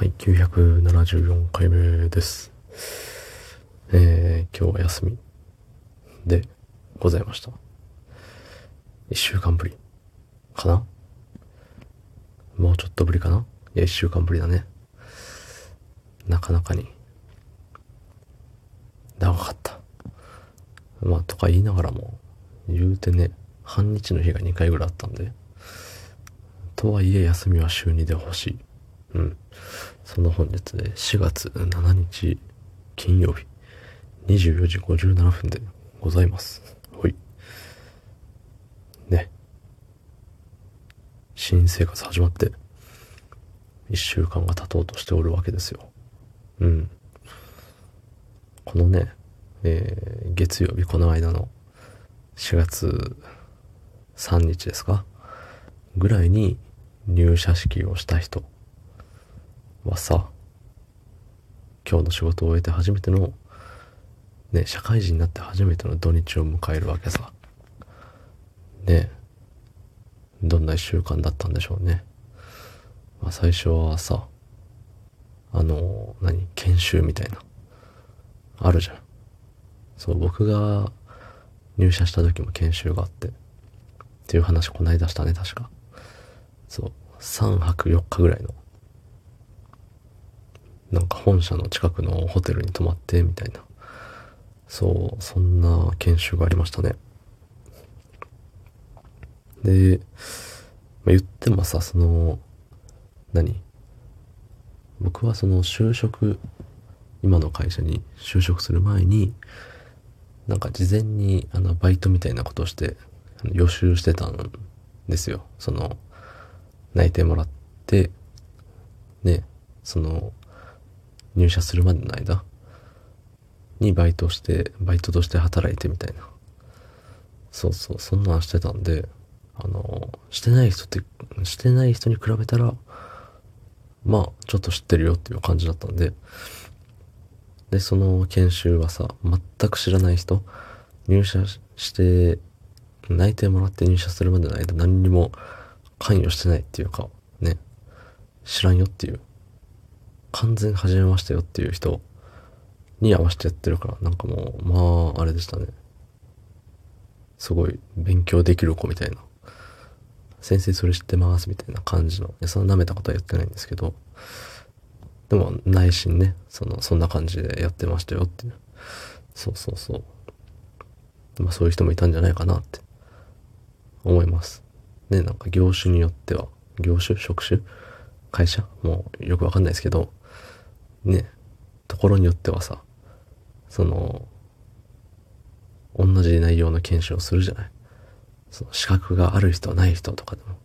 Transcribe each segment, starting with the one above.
はい、974回目です。えー、今日は休みでございました。一週間ぶりかな？もうちょっとぶりかな？いや、一週間ぶりだね。なかなかに長かった。まあ、とか言いながらも、言うてね、半日の日が2回ぐらいあったんで、とはいえ休みは週2で欲しい。うん。その本日で4月7日金曜日24時57分でございます。ほい。ね。新生活始まって1週間が経とうとしておるわけですよ。うん。このね、えー月曜日この間の4月3日ですか？ぐらいに入社式をした人はさ、今日の仕事を終えて初めての、ね、社会人になって初めての土日を迎えるわけさ。ねどんな一週間だったんでしょうね。まあ最初はさ、あの、何、研修みたいな、あるじゃん。そう、僕が入社した時も研修があって、っていう話こないだしたね、確か。そう、3泊4日ぐらいの、なんか本社の近くのホテルに泊まって、みたいな。そう、そんな研修がありましたね。で、まあ、言ってもさ、その、何？僕はその就職、今の会社に就職する前に、なんか事前にあのバイトみたいなことをして、予習してたんですよ。その、内定もらって、ね、その、入社するまでの間にバイトして、バイトとして働いてみたいな。そうそう、そんなんしてたんで、あの、してない人って、してない人に比べたら、まあ、ちょっと知ってるよっていう感じだったんで、で、その研修はさ、全く知らない人、入社して、内定もらって入社するまでの間何にも関与してないっていうか、ね、知らんよっていう、完全初めましてよっていう人に合わせてやってるから、なんかもう、まあ、あれでしたね。すごい勉強できる子みたいな。先生それ知ってますみたいな感じの。いやその舐めたことは言ってないんですけど、でも内心ね、その、そんな感じでやってましたよっていう。そうそうそう。まあそういう人もいたんじゃないかなって思います。ね、なんか業種によっては、業種職種会社もうよくわかんないですけど、ね、ところによってはさ、その、同じ内容の研修をするじゃない？その資格がある人ない人とかでも。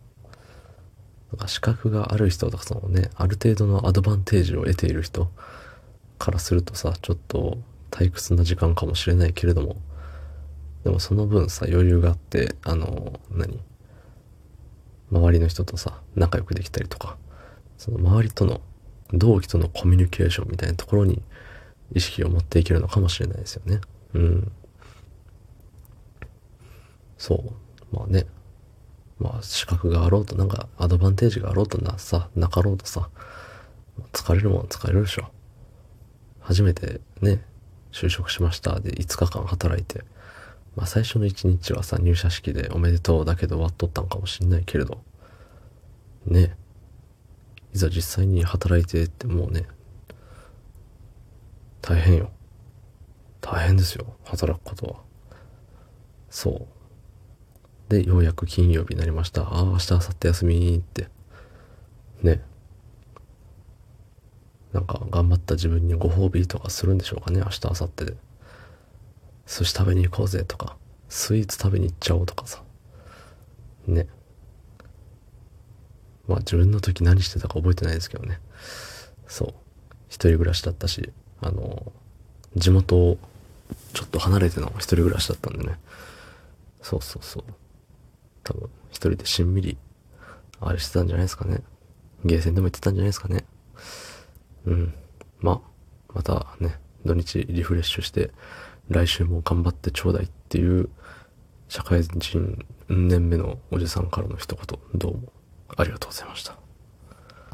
なんか資格がある人とかそのね、ある程度のアドバンテージを得ている人からするとさ、ちょっと退屈な時間かもしれないけれども、でもその分さ、余裕があって、あの、何？周りの人とさ、仲良くできたりとか、その周りとの、同期とのコミュニケーションみたいなところに意識を持っていけるのかもしれないですよね。うん。そう。まあね。まあ資格があろうと、なんかアドバンテージがあろうとなさ、なかろうとさ、疲れるもん疲れるでしょ。初めてね、就職しましたで5日間働いて、まあ最初の1日はさ、入社式でおめでとうだけど終わっとったんかもしんないけれど、ね、いざ実際に働いてってもうね、大変よ。大変ですよ、働くことは。そう。で、ようやく金曜日になりました。ああ、明日、明後日休みって。ね。なんか、頑張った自分にご褒美とかするんでしょうかね、明日、明後日で。寿司食べに行こうぜとか、スイーツ食べに行っちゃおうとかさ。ね。まあ、自分の時何してたか覚えてないですけどね。そう。一人暮らしだったし、あの、地元をちょっと離れての一人暮らしだったんでね。そうそうそう。多分、一人でしんみり、あれしてたんじゃないですかね。ゲーセンでも行ってたんじゃないですかね。うん。まあ、またね、土日リフレッシュして、来週も頑張ってちょうだいっていう、社会人年目のおじさんからの一言、どうもありがとうございました。